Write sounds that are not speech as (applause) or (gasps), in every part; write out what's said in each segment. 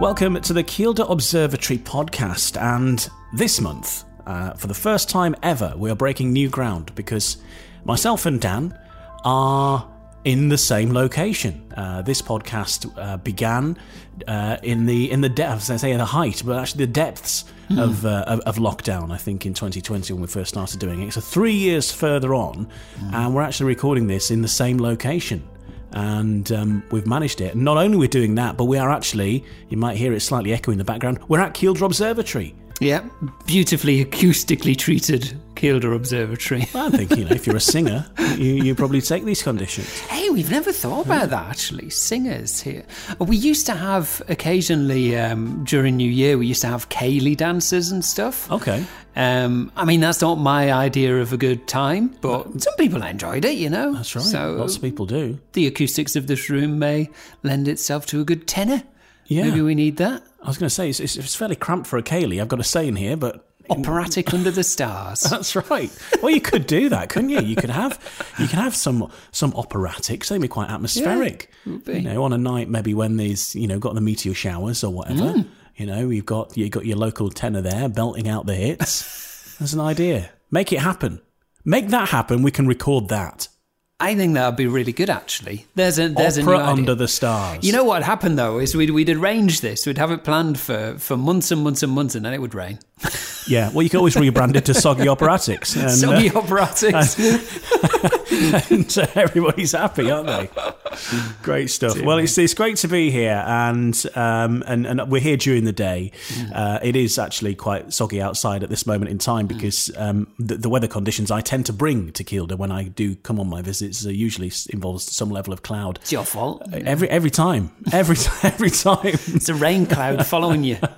Welcome to the Kielder Observatory podcast. And this month, uh, for the first time ever, we are breaking new ground because myself and Dan are in the same location. Uh, this podcast uh, began uh, in the in the depths, I say in the height, but actually the depths of, uh, of of lockdown. I think in 2020 when we first started doing it. So three years further on, and we're actually recording this in the same location. And um, we've managed it. And not only we're doing that, but we are actually, you might hear it slightly echo in the background, we're at Kielder Observatory. Yeah, beautifully acoustically treated Kielder Observatory. I think, you know, if you're a singer, you, you probably take these conditions. Hey, we've never thought about that actually. Singers here. We used to have occasionally um, during New Year, we used to have ceilidh dances and stuff. Okay. Um, I mean, that's not my idea of a good time, but some people enjoyed it, you know. That's right. So Lots of people do. the acoustics of this room may lend itself to a good tenor. Yeah. Maybe we need that. I was going to say, it's, it's, it's fairly cramped for a ceilidh, I've got to say in here, but Operatic (laughs) under the stars. that's right. Well, you could do that, couldn't you? You could have you can have some some operatics. They'd be quite atmospheric. would be. You know, on a night maybe when there's you know got the meteor showers or whatever. Mm. You know, you've got you got your local tenor there belting out the hits. (laughs) That's an idea. Make it happen. Make that happen. We can record that. I think that would be really good, actually. There's a there's Opera a under the stars. You know what happened though is we'd we'd arrange this, we'd have it planned for for months and months and months, and then it would rain. Yeah. Well, you can always rebrand it to Soggy Operatics. And, uh, Soggy operatics. (laughs) and uh, everybody's happy, aren't they? Great stuff. well, it's it's great to be here, and um, and and we're here during the day. Uh, it is actually quite soggy outside at this moment in time because um, the, the weather conditions I tend to bring to Kielder when I do come on my visits uh, usually involves some level of cloud. it's your fault. Every every time, every (laughs) every time. It's a rain cloud following you. (laughs)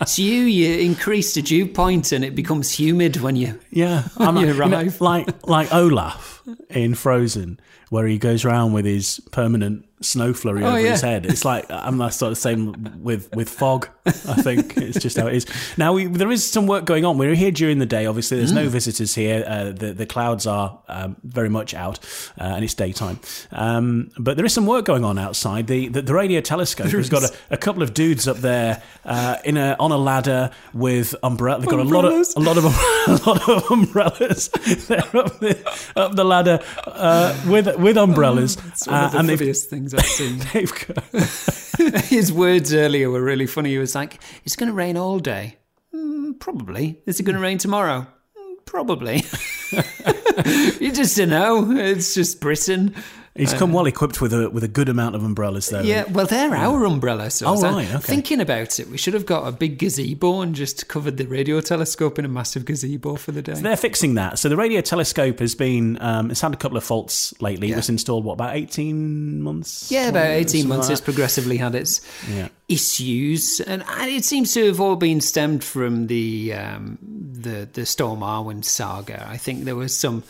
It's you. You increase the dew point, and it becomes humid when you. Yeah, (laughs) I'm You like, you know, arrive. like like Olaf in Frozen, where he goes around with his permanent snow flurry over his head. It's like (laughs) I'm that sort of the same with with fog. I think it's just how it is. Now we, there is some work going on. We're here during the day. Obviously, there's no visitors here. Uh, the the clouds are um, very much out, uh, and it's daytime. Um, but there is some work going on outside. The the, the radio telescope has got a, a couple of dudes up there uh, in a on a ladder with umbrella. They've got Umbrellas. a lot of a lot of a lot of umbrellas. (laughs) They're up the, up the ladder uh, with with umbrellas, It's one of uh, the funniest things I've seen. (laughs) got, (laughs) His words earlier were really funny. He was like, "It's going to rain all day." "Mm, probably. Is it going to rain tomorrow? "Mm, Probably. (laughs) you just don't know. It's just Britain. He's come well equipped with a with a good amount of umbrellas though. Yeah, well, they're our umbrellas. So Oh, right, okay. Thinking about it, we should have got a big gazebo and just covered the radio telescope in a massive gazebo for the day. They're fixing that. So the radio telescope has been um, it's had a couple of faults lately. It was installed what about eighteen months? yeah, about 18 months. like It's progressively had its Yeah. issues, and and it seems to have all been stemmed from the um, the the Storm Arwen saga. I think there was some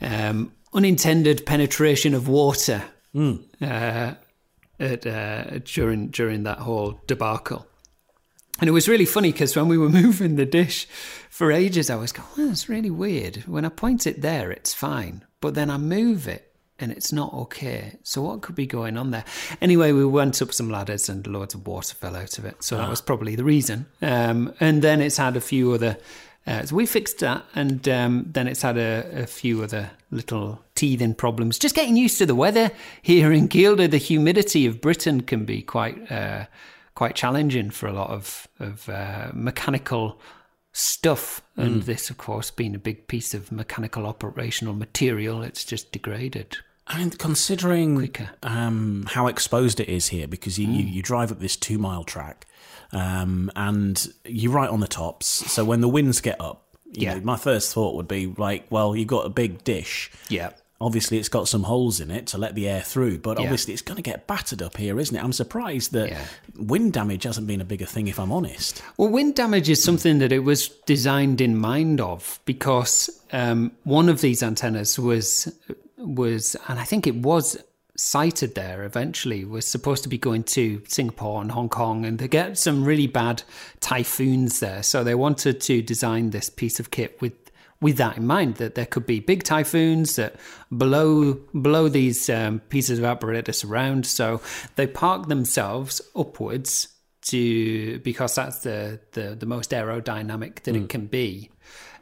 um, unintended penetration of water Hmm. uh, at, uh, during during that whole debacle. And it was really funny because when we were (laughs) moving the dish for ages, I was going, oh, it's really weird. When I point it there, it's fine. But then I move it and it's not okay. So what could be going on there? Anyway, we went up some ladders and loads of water fell out of it. So that was probably the reason. Um, and then it's had a few other. Uh, so we fixed that, and um, then it's had a, a few other little teething problems. Just getting used to the weather here in Kielder. The humidity of Britain can be quite uh, quite challenging for a lot of of uh, mechanical stuff. And this, of course, being a big piece of mechanical operational material, it's just degraded. I mean, considering um, how exposed it is here, because you, you, you drive up this two mile track, um, and you're right on the tops. So when the winds get up, you Yeah. know, my first thought would be like, well, you've got a big dish. Yeah. Obviously, it's got some holes in it to let the air through, but Yeah. obviously, it's going to get battered up here, isn't it? I'm surprised that Yeah. wind damage hasn't been a bigger thing, if I'm honest. Well, wind damage is something that it was designed in mind of because um, one of these antennas was was, and I think it was sighted there eventually was supposed to be going to Singapore and Hong Kong and they get some really bad typhoons there. So they wanted to design this piece of kit with with that in mind that there could be big typhoons that blow blow these um, pieces of apparatus around. So they park themselves upwards to because that's the the, the most aerodynamic that it can be.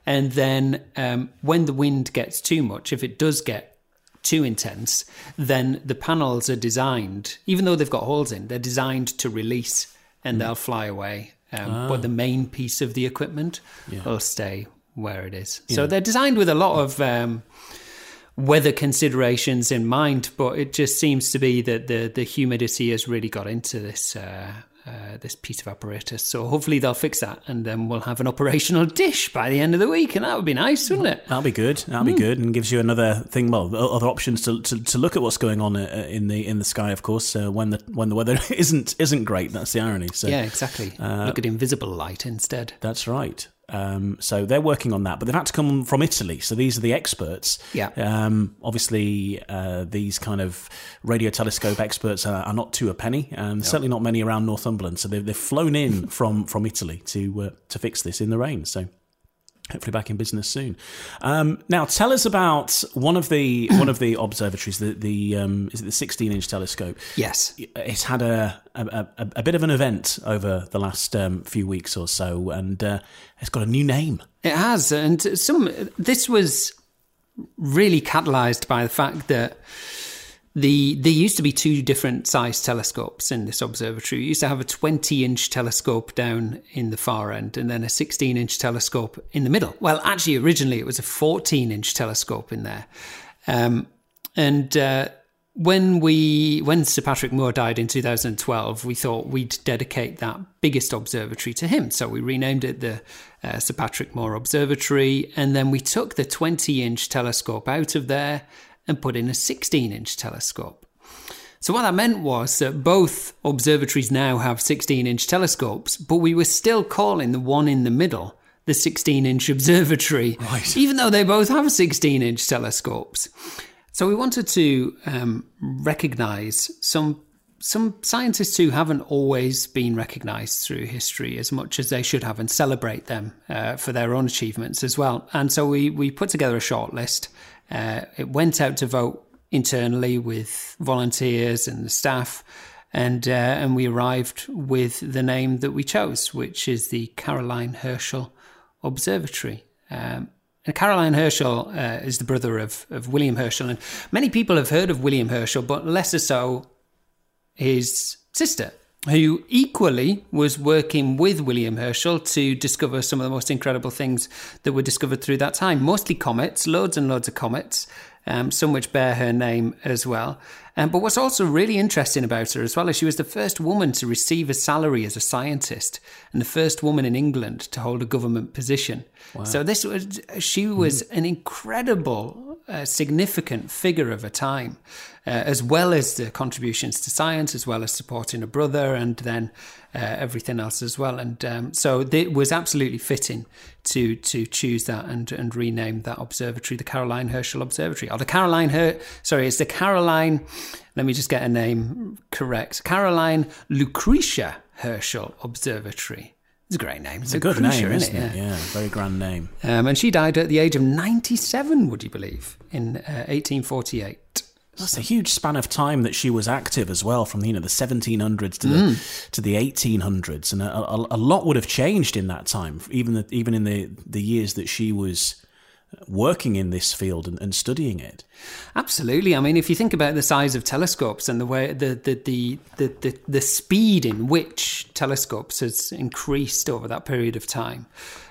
And then um, when the wind gets too much, if it does get too intense, then the panels are designed, even though they've got holes in, they're designed to release and they'll fly away. Um, But the main piece of the equipment will stay where it is. So they're designed with a lot of um, weather considerations in mind, but it just seems to be that the, the humidity has really got into this. Uh, uh, this piece of apparatus. So hopefully they'll fix that, and then we'll have an operational dish by the end of the week, and that would be nice, wouldn't it? That'll be good. That'll be good, and gives you another thing. Well, other options to, to, to look at what's going on uh, in the in the sky. Of course, uh, when the when the weather (laughs) isn't isn't great. That's the irony. So Yeah, exactly. Look at invisible light instead. That's right. Um, so they're working on that, but they've had to come from Italy. So these are the experts. Yeah. Um, obviously, uh, these kind of radio telescope experts are, are not two a penny, and certainly not many around Northumberland. So they've, they've flown in (laughs) from from Italy to uh, to fix this in the rain. So. Hopefully back in business soon. Um, now, tell us about one of the (coughs) one of the observatories. The the um, is it the 16 inch telescope? Yes. it's had a a, a, a bit of an event over the last um, few weeks or so, and uh, it's got a new name. It has, and some. This was really catalyzed by the fact that the there used to be two different size telescopes in this observatory. You used to have a 20 inch telescope down in the far end, and then a 16 inch telescope in the middle. Well, actually, originally it was a 14 inch telescope in there, um, and. Uh, when we when Sir Patrick Moore died in 2012, we thought we'd dedicate that biggest observatory to him. So we renamed it the uh, Sir Patrick Moore Observatory, and then we took the 20-inch telescope out of there and put in a 16-inch telescope. So what that meant was that both observatories now have 16-inch telescopes, but we were still calling the one in the middle the 16-inch observatory, Right. even though they both have 16-inch telescopes. So we wanted to um, recognize some some scientists who haven't always been recognized through history as much as they should have, and celebrate them uh, for their own achievements as well. And so we we put together a short list. Uh, it went out to vote internally with volunteers and the staff. And uh, and we arrived with the name that we chose, which is the Caroline Herschel Observatory. Um, and Caroline Herschel uh, is the brother of, of William Herschel. And many people have heard of William Herschel, but lesser so his sister, who equally was working with William Herschel to discover some of the most incredible things that were discovered through that time. Mostly comets, loads and loads of comets, um, some which bear her name as well. Um, but what's also really interesting about her as well is she was the first woman to receive a salary as a scientist and the first woman in England to hold a government position. So this was she was an incredible, uh, significant figure of a time, uh, as well as the contributions to science, as well as supporting a brother, and then uh, everything else as well. And um, so it was absolutely fitting to to choose that and and rename that observatory the Caroline Herschel Observatory, or the Caroline Her. Sorry, it's the Caroline. Let me just get a name correct. Caroline Lucretia Herschel Observatory. It's a great name. It's A good name, isn't it? Yeah. very grand name. Um, and she died at the age of 97, would you believe, in uh, 1848. That's a huge span of time that she was active as well, from you know the 1700s to the to the 1800s, and a, a, a lot would have changed in that time, even the, even in the the years that she was working in this field and, and studying it. Absolutely. I mean, if you think about the size of telescopes and the way the the the the, the, the speed in which telescopes has increased over that period of time.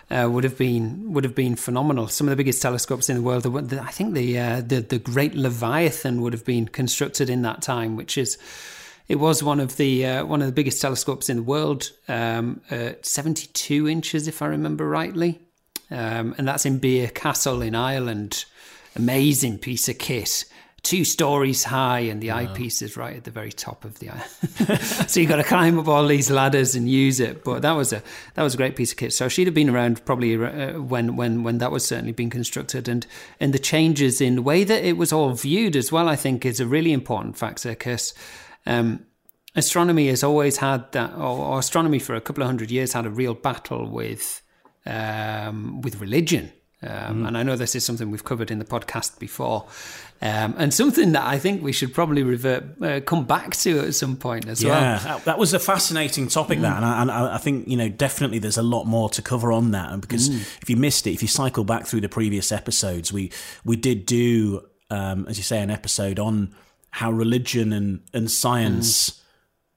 Uh, would have been would have been phenomenal. Some of the biggest telescopes in the world. I think the uh, the the Great Leviathan would have been constructed in that time, which is it was one of the uh, one of the biggest telescopes in the world, um, uh, seventy two inches, if I remember rightly, um, and that's in Birr Castle in Ireland. Amazing piece of kit. Two stories high, and the eyepiece is right at the very top of the eye. (laughs) so you've got to climb up all these ladders and use it. But that was a that was a great piece of kit. So she'd have been around probably uh, when when when that was certainly being constructed, and and the changes in the way that it was all viewed as well. I think is a really important factor because. Um, astronomy has always had that, or, or astronomy for a couple of hundred years had a real battle with um, with religion Um, And I know this is something we've covered in the podcast before, um, and something that I think we should probably revert, uh, come back to at some point as well. Yeah, that, that was a fascinating topic. That, and I, and I I think you know definitely there's a lot more to cover on that. And because if you missed it, if you cycle back through the previous episodes, we we did do, um, as you say, an episode on how religion and and science.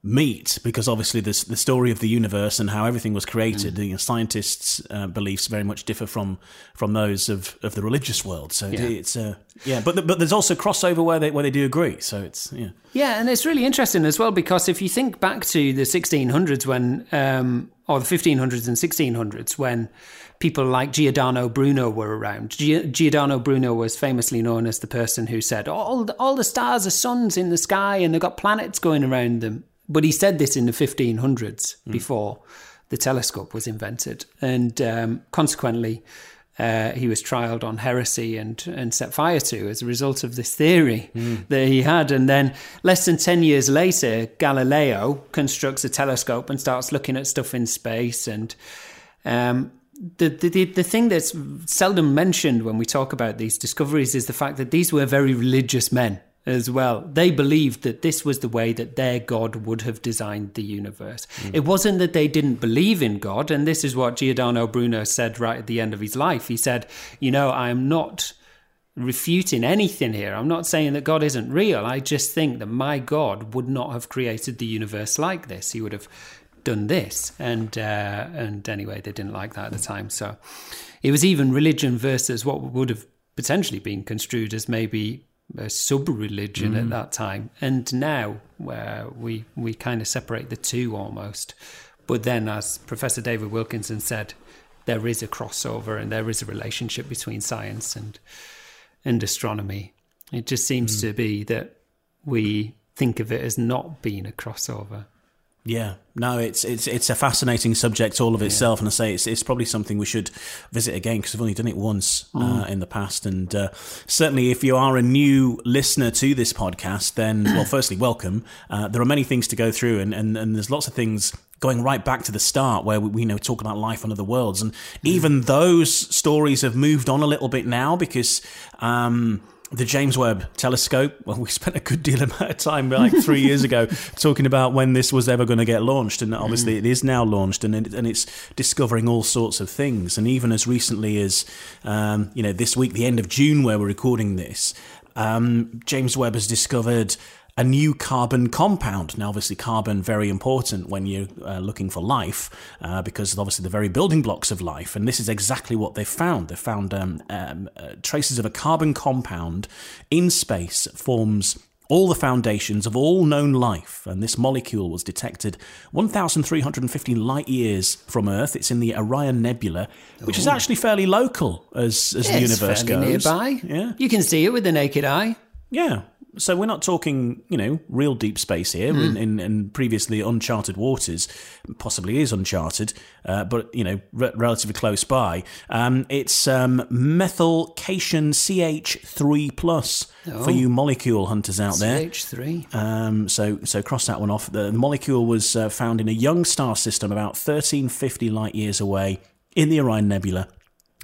Meet because obviously the the story of the universe and how everything was created. The scientists' uh, beliefs very much differ from from those of, of the religious world. So Yeah. it's uh, yeah, but but there's also crossover where they where they do agree. So it's yeah. Yeah, and it's really interesting as well because if you think back to the 1600s when, um, or the 1500s and 1600s when people like Giordano Bruno were around. Gi- Giordano Bruno was famously known as the person who said, all the, all the stars are suns in the sky and they've got planets going around them. But he said this in the 1500s before the telescope was invented. And um, consequently, uh, he was trialed on heresy and, and set fire to as a result of this theory that he had. And then, less than 10 years later, Galileo constructs a telescope and starts looking at stuff in space. And um, the, the, the thing that's seldom mentioned when we talk about these discoveries is the fact that these were very religious men as well. They believed that this was the way that their God would have designed the universe. It wasn't that they didn't believe in God, and this is what Giordano Bruno said right at the end of his life. He said, You know, I am not refuting anything here. I'm not saying that God isn't real. I just think that my God would not have created the universe like this. He would have done this. And uh, and anyway, they didn't like that at the time. So it was even religion versus what would have potentially been construed as maybe sub religion at mm. that time. And now where we we kind of separate the two almost. But then as Professor David Wilkinson said, there is a crossover and there is a relationship between science and and astronomy. It just seems mm. to be that we think of it as not being a crossover. Yeah, no, it's it's it's a fascinating subject all of itself, and I say it's it's probably something we should visit again because we've only done it once uh, in the past, and uh, certainly if you are a new listener to this podcast, then (clears throat) well, firstly, welcome. Uh, there are many things to go through, and, and and there's lots of things going right back to the start where we, we you know talk about life on other worlds, and even those stories have moved on a little bit now because. Um, the James Webb Telescope. Well, we (laughs) spent a good deal amount of time, like three years ago, (laughs) talking about when this was ever going to get launched, and obviously it is now launched, and it, and it's discovering all sorts of things. And even as recently as um, you know this week, the end of June, where we're recording this, um, James Webb has discovered a new carbon compound. Now, obviously, carbon very important when you're uh, looking for life, uh, because obviously the very building blocks of life. And this is exactly what they've found. They've found um, um, uh, traces of a carbon compound in space forms. All the foundations of all known life, and this molecule was detected 1,350 light years from Earth. It's in the Orion Nebula, which is actually fairly local as, as the It's universe goes. nearby. Yeah. You can see it with the naked eye. Yeah. So we're not talking, you know, real deep space here in, in, in previously uncharted waters. Possibly is uncharted, uh, but you know, re- relatively close by. Um, it's um, methyl cation CH3 plus for you molecule hunters out there. CH3. Um, so, so cross that one off. The molecule was uh, found in a young star system about 1350 light years away in the Orion Nebula.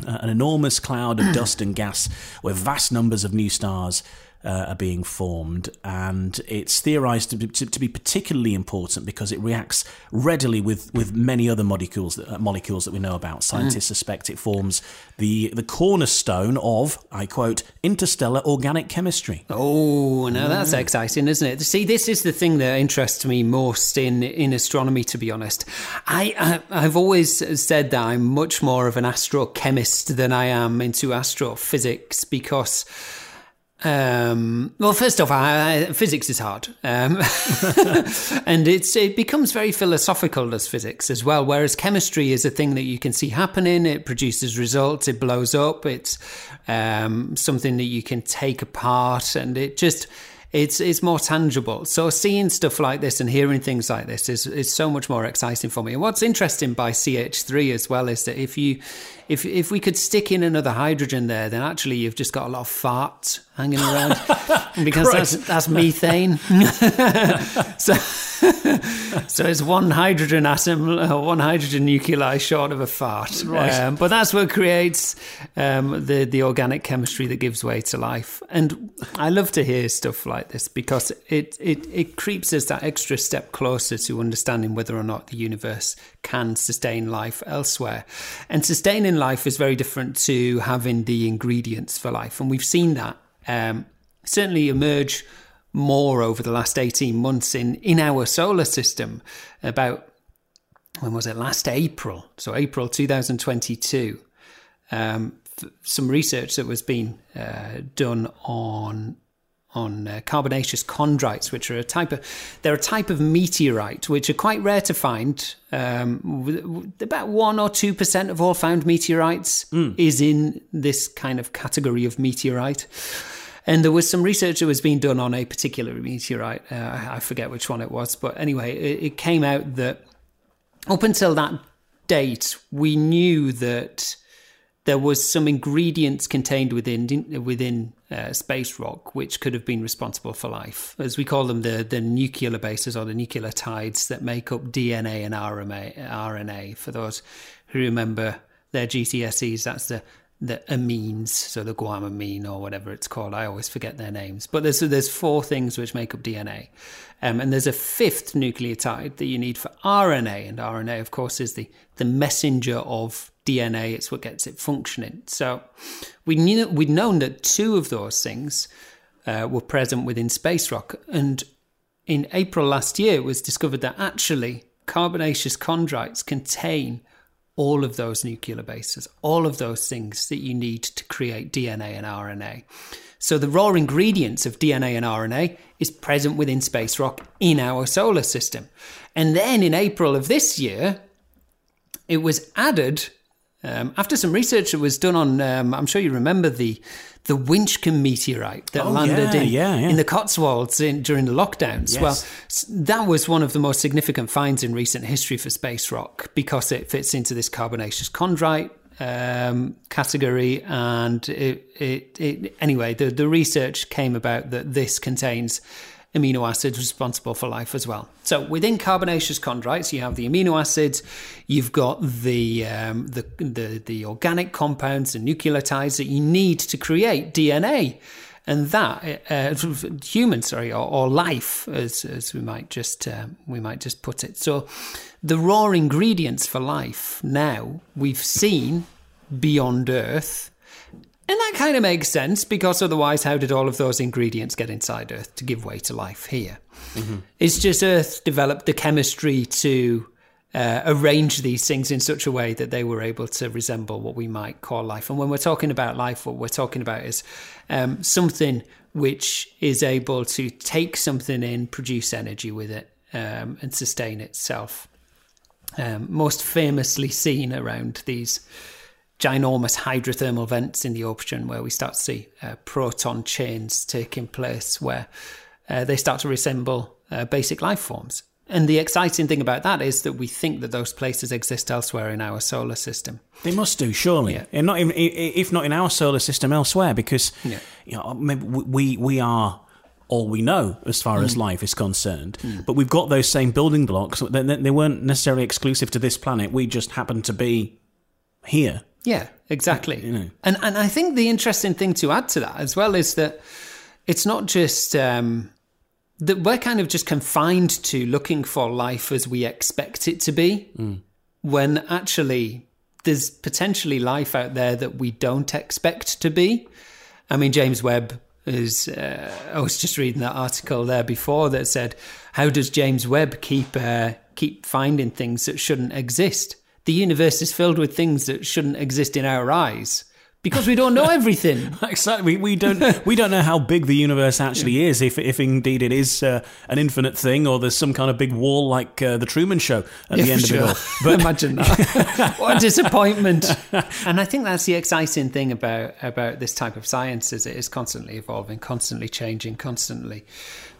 Uh, an enormous cloud of (clears throat) dust and gas with vast numbers of new stars uh, are being formed, and it's theorized to be, to, to be particularly important because it reacts readily with, with many other molecules that, uh, molecules that we know about. Scientists suspect it forms the the cornerstone of, I quote, interstellar organic chemistry. Oh, now that's exciting, isn't it? See, this is the thing that interests me most in in astronomy. To be honest, I, I I've always said that I'm much more of an astrochemist than I am into astrophysics because. Um, well, first off, I, physics is hard, um, (laughs) and it's it becomes very philosophical as physics as well. Whereas chemistry is a thing that you can see happening. It produces results. It blows up. It's um, something that you can take apart, and it just it's it's more tangible. So seeing stuff like this and hearing things like this is is so much more exciting for me. And what's interesting by CH3 as well is that if you if if we could stick in another hydrogen there, then actually you've just got a lot of farts hanging around (laughs) because that's that's methane. (laughs) so so it's one hydrogen atom, uh, one hydrogen nuclei short of a fart. Right. Um, but that's what creates um, the the organic chemistry that gives way to life. And I love to hear stuff like this because it it it creeps us that extra step closer to understanding whether or not the universe can sustain life elsewhere. And sustaining life is very different to having the ingredients for life, and we've seen that um, certainly emerge more over the last 18 months in, in our solar system. About, when was it? Last April. So, April 2022. Um, some research that was being uh, done on on uh, carbonaceous chondrites, which are a type of they're a type of meteorite which are quite rare to find. Um, about one or two percent of all found meteorites mm. is in this kind of category of meteorite. And there was some research that was being done on a particular meteorite. Uh, I forget which one it was, but anyway, it, it came out that up until that date, we knew that there was some ingredients contained within within uh, space rock which could have been responsible for life, as we call them, the the nuclear bases or the nucleotides that make up DNA and RNA. RNA for those who remember their GCSEs, that's the the amines, so the guanine or whatever it's called. I always forget their names. But there's there's four things which make up DNA, um, and there's a fifth nucleotide that you need for RNA, and RNA, of course, is the the messenger of DNA. It's what gets it functioning. So we knew we'd known that two of those things uh, were present within space rock, and in April last year, it was discovered that actually carbonaceous chondrites contain all of those nuclear bases, all of those things that you need to create DNA and RNA. So the raw ingredients of DNA and RNA is present within space rock in our solar system. And then in April of this year, it was added um, after some research that was done on, um, I'm sure you remember the the Winchcombe meteorite that Oh, landed yeah, in, yeah, yeah. in the Cotswolds in, during the lockdowns. Yes. Well, that was one of the most significant finds in recent history for space rock because it fits into this carbonaceous chondrite um, category. And it, it, it, anyway, the, the research came about that this contains amino acids responsible for life as well. So within carbonaceous chondrites, you have the amino acids, you've got the um, the, the the organic compounds and nucleotides that you need to create DNA. And that uh, human, sorry, or, or life, as, as we might just uh, we might just put it. So, the raw ingredients for life now we've seen beyond Earth, and that kind of makes sense because otherwise, how did all of those ingredients get inside Earth to give way to life here? It's just Earth developed the chemistry to uh, arrange these things in such a way that they were able to resemble what we might call life. And when we're talking about life, what we're talking about is um, something which is able to take something in, produce energy with it, um, and sustain itself. Um, most famously seen around these ginormous hydrothermal vents in the ocean where we start to see uh, proton chains taking place where uh, they start to resemble uh, basic life forms. And the exciting thing about that is that we think that those places exist elsewhere in our solar system. They must do, surely, Yeah. and not even, if not in our solar system, elsewhere, because Yeah. you know we we are all we know as far Mm. as life is concerned. But we've got those same building blocks. They, they they weren't necessarily exclusive to this planet. We just happen to be here. Yeah, exactly. You know. And and I think the interesting thing to add to that as well is that it's not just um, that we're kind of just confined to looking for life as we expect it to be, when actually there's potentially life out there that we don't expect to be. I mean, James Webb is. Uh, I was just reading that article there before that said, "How does James Webb keep uh, keep finding things that shouldn't exist? The universe is filled with things that shouldn't exist in our eyes because we don't know everything. (laughs) exactly. We, we don't we don't know how big the universe actually is. If if indeed it is uh, an infinite thing, or there's some kind of big wall like uh, the Truman Show at Yeah, the end of it all. (laughs) But imagine that. (laughs) what a disappointment. and I think that's the exciting thing about about this type of science is it is constantly evolving, constantly changing, constantly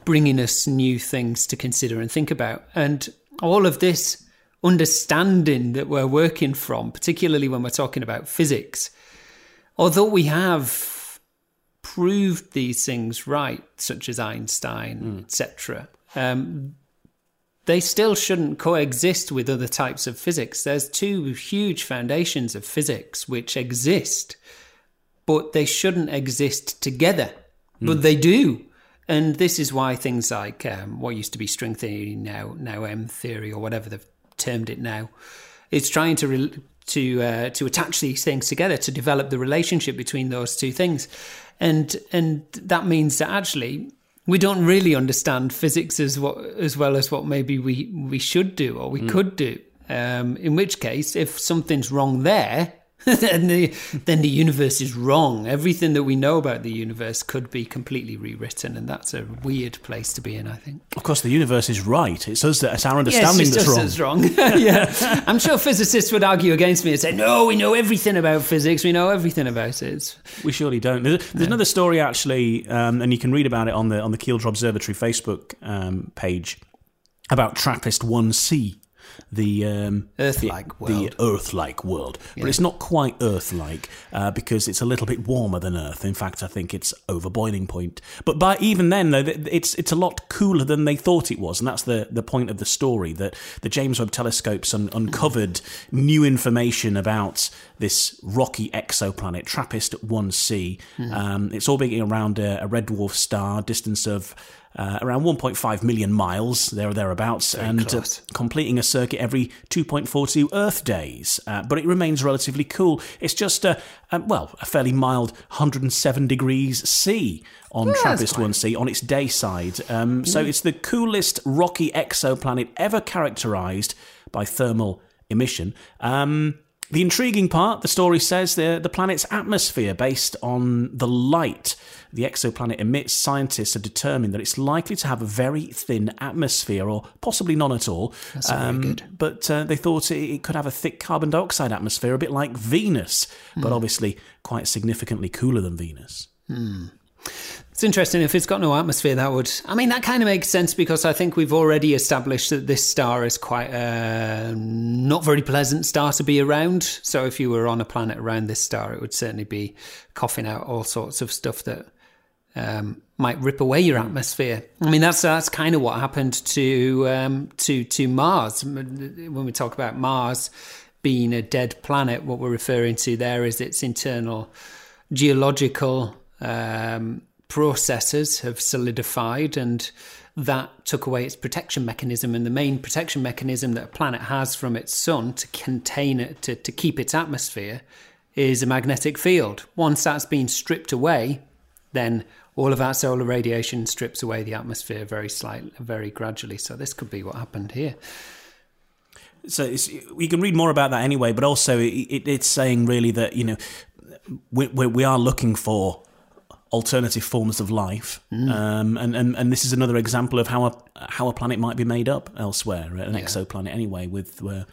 bringing us new things to consider and think about. And all of this understanding that we're working from, particularly when we're talking about physics, although we have proved these things right, such as Einstein, etc., um, they still shouldn't coexist with other types of physics. There's two huge foundations of physics which exist, but they shouldn't exist together. But they do. And this is why things like um, what used to be string theory now, now M theory or whatever they've termed it now, it's trying to re- to uh, to attach these things together to develop the relationship between those two things, and and that means that actually we don't really understand physics as what as well as what maybe we we should do or we could do. Um, in which case, if something's wrong there, (laughs) then the then the universe is wrong. Everything that we know about the universe could be completely rewritten, and that's a weird place to be in. I think. of course, the universe is right. It's us that it's our understanding it's that's wrong. wrong. (laughs) yeah, I'm sure physicists would argue against me and say, "No, we know everything about physics. We know everything about it." We surely don't. There's, there's another story actually, um, and you can read about it on the on the Kielder Observatory Facebook um, page about Trappist One C, the um, Earth-like the, world. the Earth-like world. But it's not quite Earth-like uh, because it's a little bit warmer than Earth. In fact, I think it's over boiling point. But by even then, though, it's it's a lot cooler than they thought it was, and that's the the point of the story. That the James Webb telescopes un- uncovered new information about this rocky exoplanet Trappist 1c. Um, it's orbiting around a, a red dwarf star, distance of uh, around 1.5 million miles, there or thereabouts, and uh, completing a circuit every 2.42 Earth days. Uh, but it remains relatively cool. It's just a, a well, a fairly mild 107 degrees C on Trappist 1c on its day side. Um, So it's the coolest rocky exoplanet ever characterized by thermal emission. Um, the intriguing part, the story says, the, the planet's atmosphere, based on the light the exoplanet emits, scientists have determined that it's likely to have a very thin atmosphere, or possibly none at all. That's very um, good. But uh, they thought it, it could have a thick carbon dioxide atmosphere, a bit like Venus, but hmm. obviously quite significantly cooler than Venus. Hmm. It's interesting. If it's got no atmosphere, that would. I mean, that kind of makes sense because I think we've already established that this star is quite a not very pleasant star to be around. So if you were on a planet around this star, it would certainly be coughing out all sorts of stuff that um, might rip away your atmosphere. I mean, that's that's kind of what happened to um, to to Mars. When we talk about Mars being a dead planet, what we're referring to there is its internal geological um, processes have solidified and that took away its protection mechanism. And the main protection mechanism that a planet has from its sun to contain it to, to keep its atmosphere is a magnetic field. Once that's been stripped away then all of that solar radiation strips away the atmosphere very slightly very gradually. So this could be what happened here. So we can read more about that anyway, but also it, it, it's saying really that you know we, we are looking for alternative forms of life, um, and, and and this is another example of how a how a planet might be made up elsewhere, an exoplanet anyway, with uh,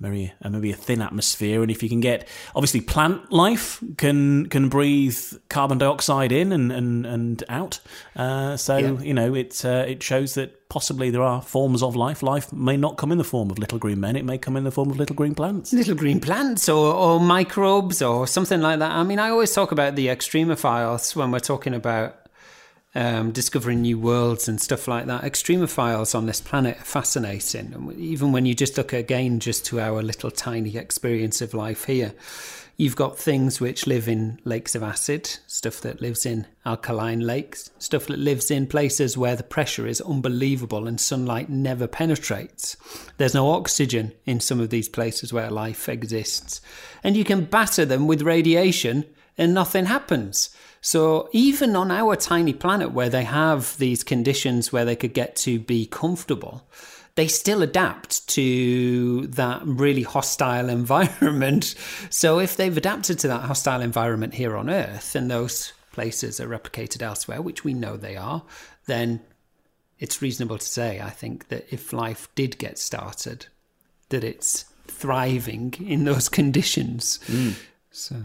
maybe uh, maybe a thin atmosphere, and if you can get obviously plant life can can breathe carbon dioxide in and and and out, uh, so Yeah. you know it uh, it shows that possibly there are forms of life. Life may not come in the form of little green men; it may come in the form of little green plants. little green plants or, or microbes or something like that. I mean, I always talk about the extremophiles when we're talking about um, discovering new worlds and stuff like that. Extremophiles on this planet are fascinating. Even when you just look again just to our little tiny experience of life here, you've got things which live in lakes of acid, stuff that lives in alkaline lakes, stuff that lives in places where the pressure is unbelievable and sunlight never penetrates. There's no oxygen in some of these places where life exists. And you can batter them with radiation and nothing happens. So even on our tiny planet where they have these conditions where they could get to be comfortable, they still adapt to that really hostile (laughs) environment. So if they've adapted to that hostile environment here on Earth and those places are replicated elsewhere, which we know they are, then it's reasonable to say, I think, that if life did get started, that it's thriving in those (laughs) conditions. Mm. So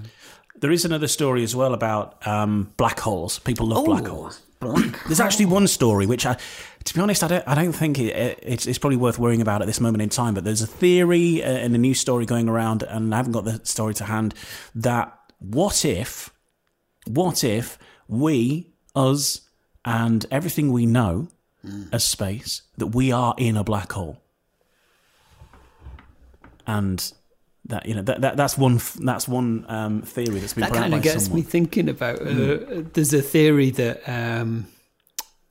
there is another story as well about um, black holes. People love Oh, black holes. black There's actually one story which I, to be honest, I don't, I don't think it, it, it's, it's probably worth worrying about at this moment in time. But there's a theory uh, and a news story going around, and I haven't got the story to hand. That what if, what if we, us, and everything we know as space, that we are in a black hole, and that you know that, that that's one that's one um, theory that's been that kind of gets someone. me thinking about. Uh, There's a theory that um,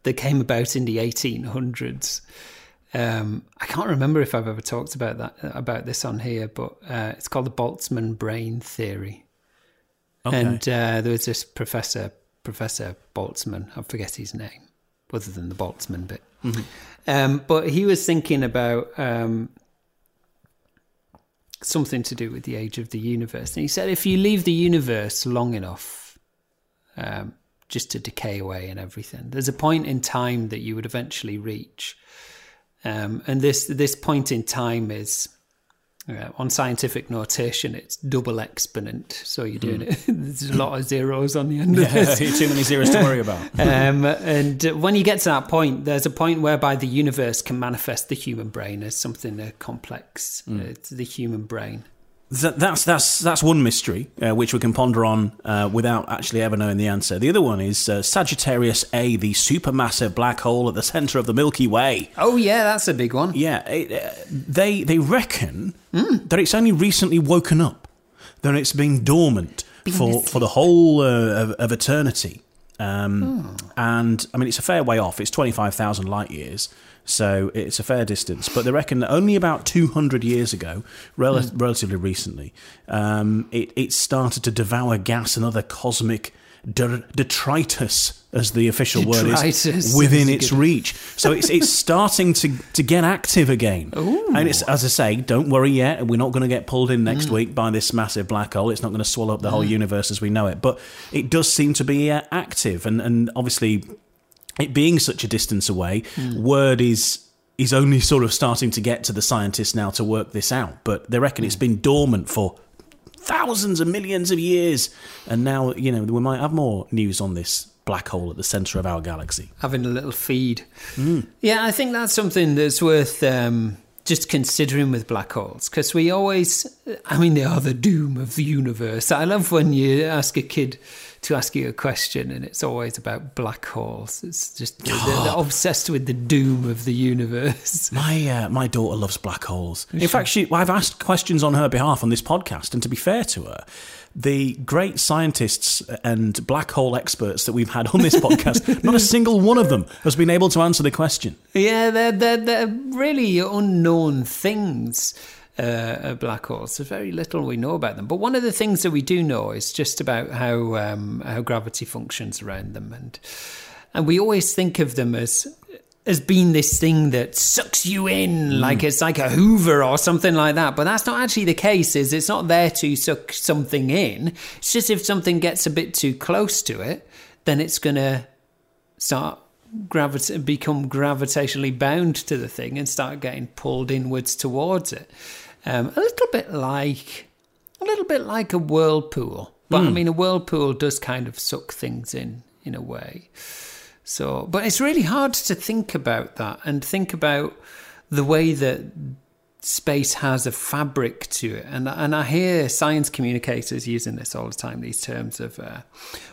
that came about in the 1800s. Um, I can't remember if I've ever talked about that about this on here, but uh, it's called the Boltzmann brain theory. Okay. And uh, there was this professor, Professor Boltzmann. I forget his name, other than the Boltzmann bit. Um, but he was thinking about um, something to do with the age of the universe, and he said if you leave the universe long enough, um, just to decay away and everything, there's a point in time that you would eventually reach, um, and this this point in time is uh, on scientific notation, it's double exponent. So you're doing it. (laughs) There's a lot of zeros on the end of Yeah, (laughs) too many zeros to worry about. (laughs) Um, and when you get to that point, there's a point whereby the universe can manifest the human brain as something uh, complex. Uh, it's the human brain. That, that's that's that's one mystery uh, which we can ponder on uh, without actually ever knowing the answer. The other one is uh, Sagittarius A, the supermassive black hole at the center of the Milky Way. Oh yeah, that's a big one. Yeah, it, uh, they they reckon that it's only recently woken up, that it's been dormant for for the whole uh, of, of eternity. Um, And I mean, it's a fair way off. It's twenty five thousand light years, so it's a fair distance. But they reckon that only about two hundred years ago, rel- relatively recently, um, it it started to devour gas and other cosmic de- detritus, as the official word is, (laughs) within its good. reach. So it's it's (laughs) starting to to get active again. And it's as I say, don't worry yet. We're not going to get pulled in next week by this massive black hole. It's not going to swallow up the whole universe as we know it. But it does seem to be uh, active, and and obviously, it being such a distance away, hmm. word is. Is only sort of starting to get to the scientists now to work this out, but they reckon it's hmm. been dormant for thousands and millions of years, and now you know we might have more news on this black hole at the center of our galaxy. having a little feed. Hmm. Yeah, I think that's something that's worth um, just considering with black holes because we always, I mean, they are the doom of the universe. I love when you ask a kid to ask you a question and it's always about black holes. It's just they're, they're (gasps) obsessed with the doom of the universe. (laughs) My uh, my daughter loves black holes. In fact, she I've asked questions on her behalf on this podcast, and to be fair to her, the great scientists and black hole experts that we've had on this podcast, (laughs) not a single one of them has been able to answer the question. Yeah, they're, they're, they're really unknown things, uh, black holes. There's very little we know about them. But one of the things that we do know is just about how um, how gravity functions around them, and and we always think of them as as being this thing that sucks you in, like it's like a Hoover or something like that. But that's not actually the case. Is it's not there to suck something in. It's just if something gets a bit too close to it, then it's gonna start gravita- become gravitationally bound to the thing and start getting pulled inwards towards it. Um, a little bit like a little bit like a whirlpool, but I mean a whirlpool does kind of suck things in in a way. So, but it's really hard to think about that and think about the way that space has a fabric to it. And and I hear science communicators using this all the time. These terms of uh,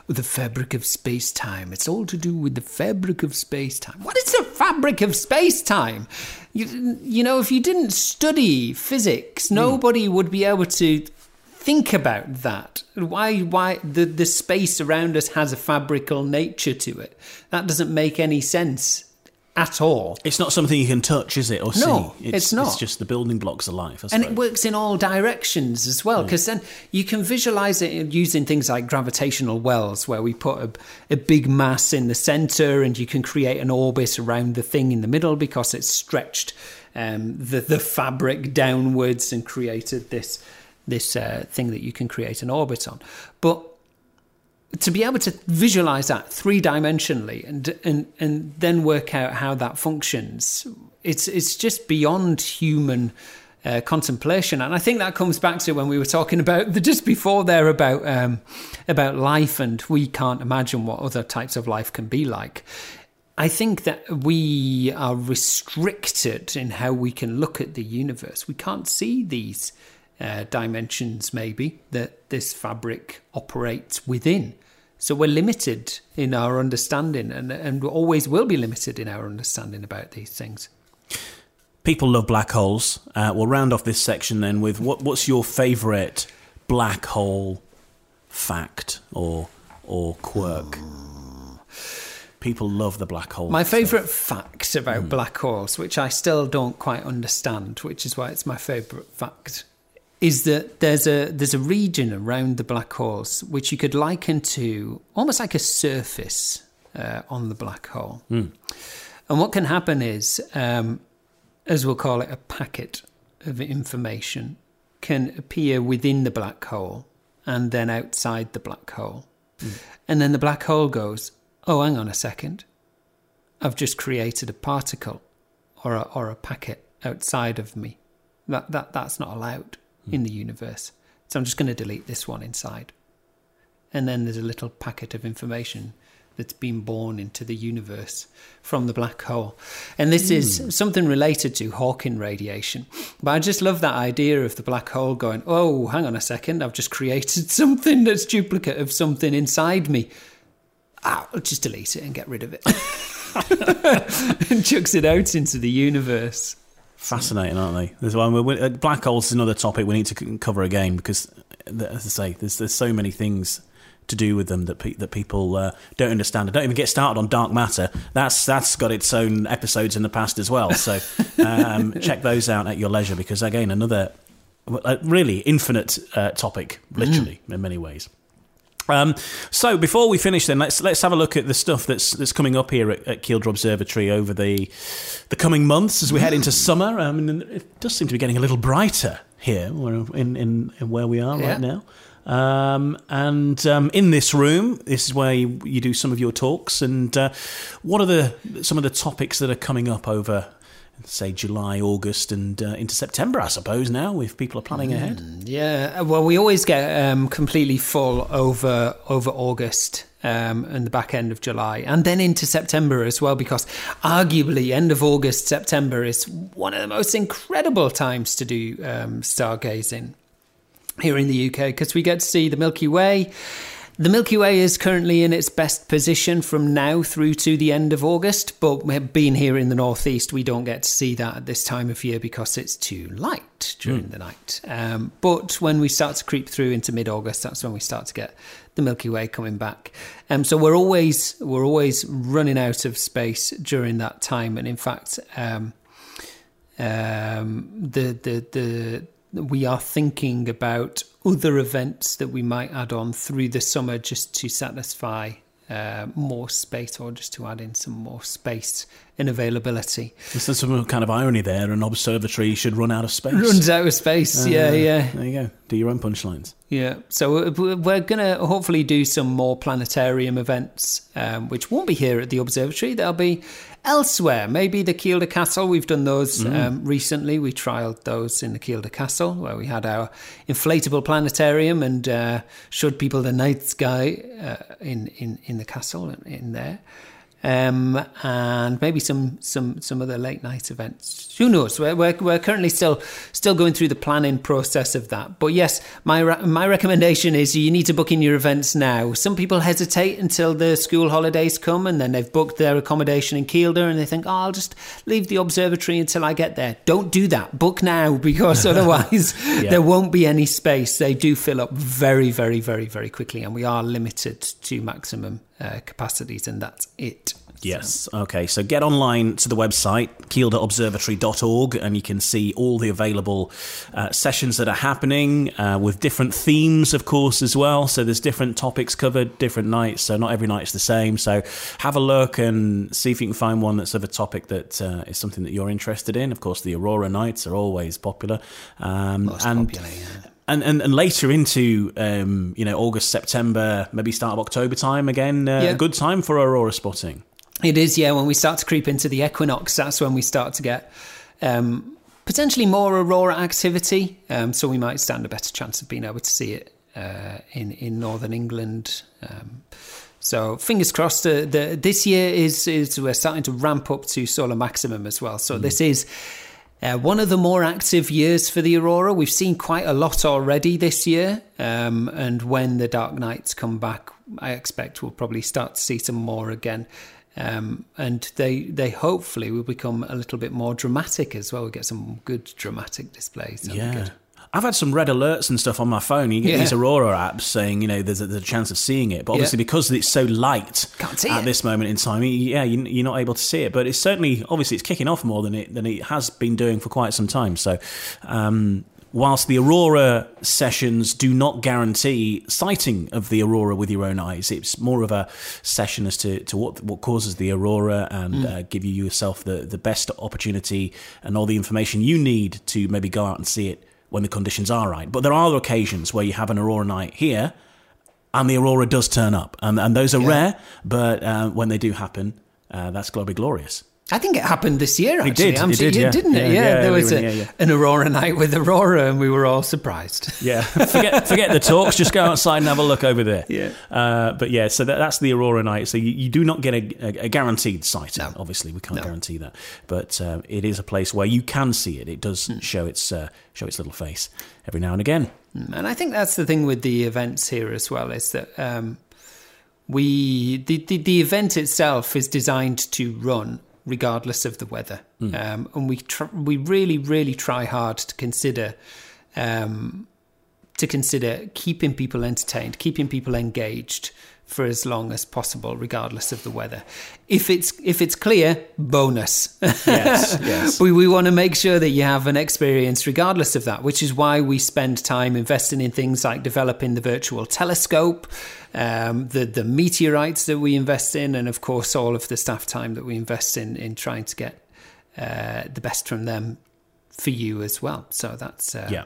the fabric of space time. It's all to do with the fabric of space time. What is the fabric of space time? You, you know, if you didn't study physics, nobody would be able to think about that. Why why the, the space around us has a fabrical nature to it. That doesn't make any sense at all. It's not something you can touch, is it, or No, see? it's not. It's just the building blocks of life. And it works in all directions as well, because then you can visualize it using things like gravitational wells, where we put a, a big mass in the center and you can create an orbit around the thing in the middle because it's stretched um, the, the fabric downwards and created this, this uh, thing that you can create an orbit on. But to be able to visualize that three dimensionally and, and and then work out how that functions it's it's just beyond human uh, contemplation. And I think that comes back to when we were talking about the just before there about um, about life and we can't imagine what other types of life can be like. I think that we are restricted in how we can look at the universe. We can't see these uh, dimensions maybe that this fabric operates within. So we're limited in our understanding and, and always will be limited in our understanding about these things. People love black holes. Uh, we'll round off this section then with what, what's your favourite black hole fact or or quirk? People love the black hole. My favourite fact about black holes, which I still don't quite understand, which is why it's my favourite fact, is that there's a there's a region around the black holes which you could liken to almost like a surface uh, on the black hole. And what can happen is, um, as we'll call it, a packet of information can appear within the black hole and then outside the black hole. And then the black hole goes, oh, hang on a second. I've just created a particle or a, or a packet outside of me. That, that, that's not allowed in the universe. So I'm just going to delete this one inside. And then there's a little packet of information that's been born into the universe from the black hole. And this is something related to Hawking radiation. But I just love that idea of the black hole going, oh, hang on a second, I've just created (laughs) something that's duplicate of something inside me. Ah, I'll just delete it and get rid of it. (laughs) and chucks it out into the universe. Fascinating, aren't they? There's one. we- uh, Black holes is another topic we need to cover again because, as I say, there's there's so many things to do with them that pe- that people uh, don't understand. I don't even get started on dark matter. That's that's got its own episodes in the past as well. So (laughs) um, check those out at your leisure because again, another uh, really infinite uh, topic, literally in many ways. Um, so before we finish, then let's let's have a look at the stuff that's that's coming up here at, at Observatory over the the coming months as we head into summer. I mean, it does seem to be getting a little brighter here where- in in, in where we are Yeah. right now. Um, and um, in this room, this is where you, you do some of your talks. And uh, what are the some of the topics that are coming up over, say, July, August, and uh, into September? I suppose now, if people are planning ahead. Yeah, well, we always get um, completely full over over August um, and the back end of July, and then into September as well, because arguably end of August, September is one of the most incredible times to do um, stargazing here in the UK because we get to see the Milky Way. The Milky Way is currently in its best position from now through to the end of August, but being here in the northeast, we don't get to see that at this time of year because it's too light during the night. Um, but when we start to creep through into mid-August, that's when we start to get the Milky Way coming back. Um, so we're always we're always running out of space during that time, and in fact. Um, um, the the the we are thinking about other events that we might add on through the summer just to satisfy uh, more space or just to add in some more space and availability. There's some kind of irony there. An observatory should run out of space. Runs out of space, yeah, Uh, yeah. There you go. Do your own punchlines. Yeah, so we're- we're going to hopefully do some more planetarium events, um, which won't be here at the observatory. They'll be elsewhere. Maybe the Kielder Castle. We've done those um, recently. We trialled those in the Kielder Castle, where we had our inflatable planetarium and uh, showed people the night sky uh, in, in in the castle in there. Um, and maybe some, some, some other late night events. Who knows? We're, we're, we're currently still still going through the planning process of that. But yes, my re- my recommendation is you need to book in your events now. Some people hesitate until the school holidays come and then they've booked their accommodation in Kielder and they think, oh, I'll just leave the observatory until I get there. Don't do that. Book now because (laughs) otherwise there won't be any space. They do fill up very, very, very, very quickly, and we are limited to maximum uh, capacities, and that's it. Yes. Okay. So get online to the website, kielderobservatory.org, and you can see all the available uh, sessions that are happening uh, with different themes, of course, as well. So there's different topics covered, different nights. So not every night's the same. So have a look and see if you can find one that's of a topic that uh, is something that you're interested in. Of course, the Aurora nights are always popular. Um, and, popular, yeah. And, and and later into um, you know August, September, maybe start of October time again. Uh, Yeah. A good time for aurora spotting. It is, yeah. When we start to creep into the equinox, that's when we start to get um, potentially more aurora activity. Um, so we might stand a better chance of being able to see it uh, in in northern England. Um, so fingers crossed. Uh, the, this year is is we're starting to ramp up to solar maximum as well. So this is. Uh, one of the more active years for the aurora. We've seen quite a lot already this year, um, and when the dark nights come back, I expect we'll probably start to see some more again. Um, and they they hopefully will become a little bit more dramatic as well. We get some good dramatic displays. That'd Yeah. I've had some red alerts and stuff on my phone. You get Yeah. these Aurora apps saying, you know, there's a, there's a chance of seeing it. But obviously, Yeah. because it's so light at it. this moment in time, yeah, you- you're not able to see it. But it's certainly, obviously, it's kicking off more than it than it has been doing for quite some time. So, um, whilst the Aurora sessions do not guarantee sighting of the Aurora with your own eyes, it's more of a session as to, to what what causes the Aurora and uh, give you yourself the, the best opportunity and all the information you need to maybe go out and see it when the conditions are right. But there are occasions where you have an Aurora night here and the Aurora does turn up. And, and those are Yeah. rare, but uh, when they do happen, uh, that's be glorious. I think it happened this year. Actually, did, I'm it did, yeah. didn't it? Yeah, Yeah, yeah, there was everyone- a, yeah, yeah. an aurora night with aurora, and we were all surprised. Yeah, (laughs) forget forget the talks. Just go outside and have a look over there. Yeah. Uh, but yeah, so that, that's the Aurora night. So you, you do not get a, a, guaranteed sighting. No. Obviously, we can't No. guarantee that, but uh, it is a place where you can see it. It does Hmm. show its uh, show its little face every now and again. And I think that's the thing with the events here as well is that um, we the, the the event itself is designed to run regardless of the weather, um, and we tr- we really really try hard to consider. Um, to consider keeping people entertained, keeping people engaged for as long as possible, regardless of the weather. If it's if it's clear, bonus. Yes, (laughs) yes. we we want to make sure that you have an experience regardless of that, which is why we spend time investing in things like developing the virtual telescope, um, the the meteorites that we invest in, and of course all of the staff time that we invest in in trying to get uh, the best from them for you as well. So that's uh, Yeah.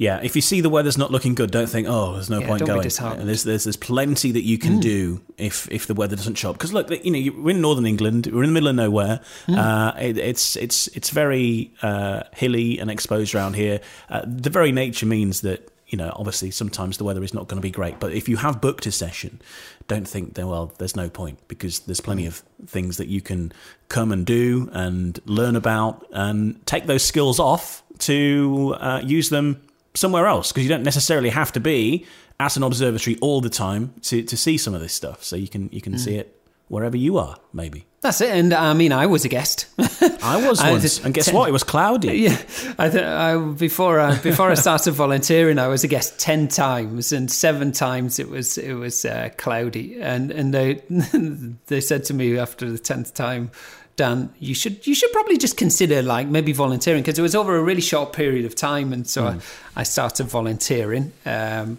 Yeah, if you see the weather's not looking good, don't think, oh, there's no Yeah, point going. there's, there's there's plenty that you Mm. can do if if the weather doesn't show up. Because look, you know, we're in northern England, we're in the middle of nowhere. Mm. Uh, it, it's it's it's very uh, hilly and exposed around here. Uh, the very nature means that you know, obviously, sometimes the weather is not going to be great. But if you have booked a session, don't think that well, there's no point because there's plenty of things that you can come and do and learn about and take those skills off to uh, use them somewhere else because you don't necessarily have to be at an observatory all the time to, to see some of this stuff. So you can you can see it wherever you are, maybe. That's it. And I mean, I was a guest. (laughs) I was (laughs) once, just- and guess what? It was cloudy. yeah, I, th- I before I, before I started volunteering, I was a guest ten times, and seven times it was it was uh, cloudy. And and they (laughs) they said to me after the tenth time, Dan, you should you should probably just consider like maybe volunteering because it was over a really short period of time, and so I, I started volunteering. Um,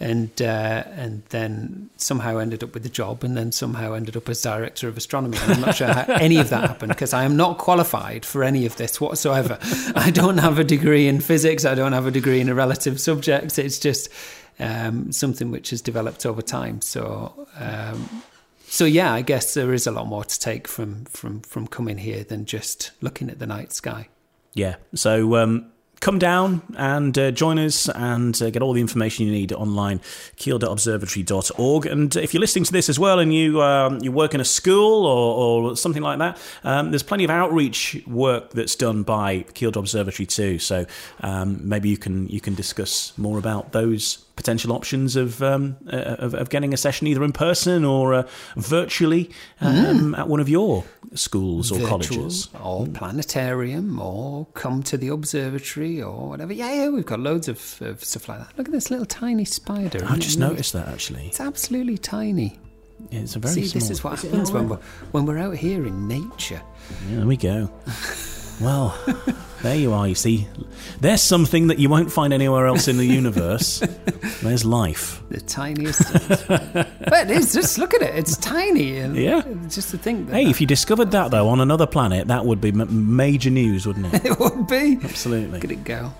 and uh, and then somehow ended up with the job, and then somehow ended up as director of astronomy. And I'm not sure how any of that happened because I am not qualified for any of this whatsoever. I don't have a degree in physics. I don't have a degree in a relative subject. It's just um, something which has developed over time. So. Um, so yeah, I guess there is a lot more to take from from from coming here than just looking at the night sky. Yeah. So um, come down and uh, join us and uh, get all the information you need online, kielderobservatory.org. And if you're listening to this as well and you um, you work in a school or, or something like that, um, there's plenty of outreach work that's done by Kielder Observatory too. So um, maybe you can you can discuss more about those potential options of, um, uh, of of getting a session either in person or uh, virtually um, at one of your schools or Virtual colleges. or planetarium or come to the observatory or whatever. Yeah, yeah, we've got loads of, of stuff like that. Look at this little tiny spider. I just noticed that actually. It's absolutely tiny. It's a very See, small. this is what happens when we're when we're out here in nature. Yeah, there we go. (laughs) Well, there you are. You see, there's something that you won't find anywhere else in the (laughs) universe. There's life. The tiniest. but it is. Just look at it. It's tiny. And Yeah. Just to think that Hey, if you discovered that though on another planet, that would be major news, wouldn't it? (laughs) it would be. Absolutely. At it go.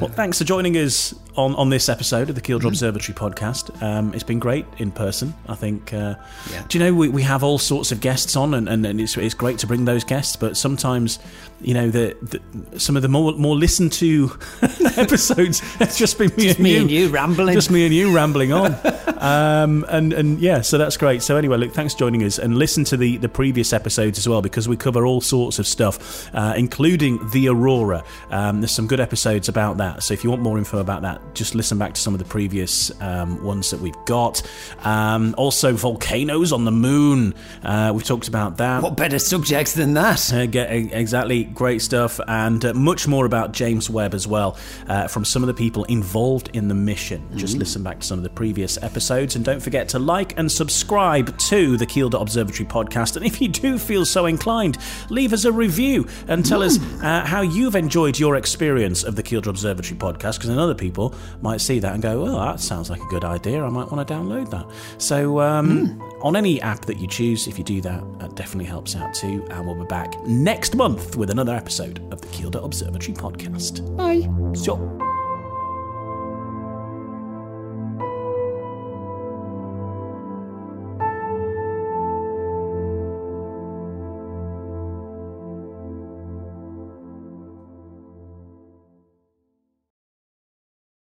Well, thanks for joining us on, on this episode of the Kielder Observatory podcast. Um, it's been great in person. I think. Uh, Yeah. Do you know we, we have all sorts of guests on, and, and, and it's, it's great to bring those guests. But sometimes, you know, the, the some of the more more listened to (laughs) episodes, (laughs) it's just been me, and, Me you, and you rambling. just me and you rambling on. (laughs) um, and and yeah, so that's great. So anyway, look, thanks for joining us, and listen to the the previous episodes as well because we cover all sorts of stuff, uh, including the aurora. Um, there's some good episodes about that. So if you want more info about that, just listen back to some of the previous um, ones that we've got. Um, also, volcanoes on the moon. Uh, we've talked about that. what better subjects than that? Uh, get, exactly, great stuff, and uh, much more about James Webb as well uh, from some of the people involved in the mission. Just listen back to some of the previous episodes, and don't forget to like and subscribe to the Kielder Observatory podcast. And if you do feel so inclined, leave us a review and tell us uh, how you've enjoyed your experience of the Kielder Observatory podcast, because then other people might see that and go, "Well, that sounds like a good idea. I might want to download that." So, um, on any app that you choose, if you do that, that definitely helps out too. And we'll be back next month with another episode of the Kielder Observatory podcast. Bye. So.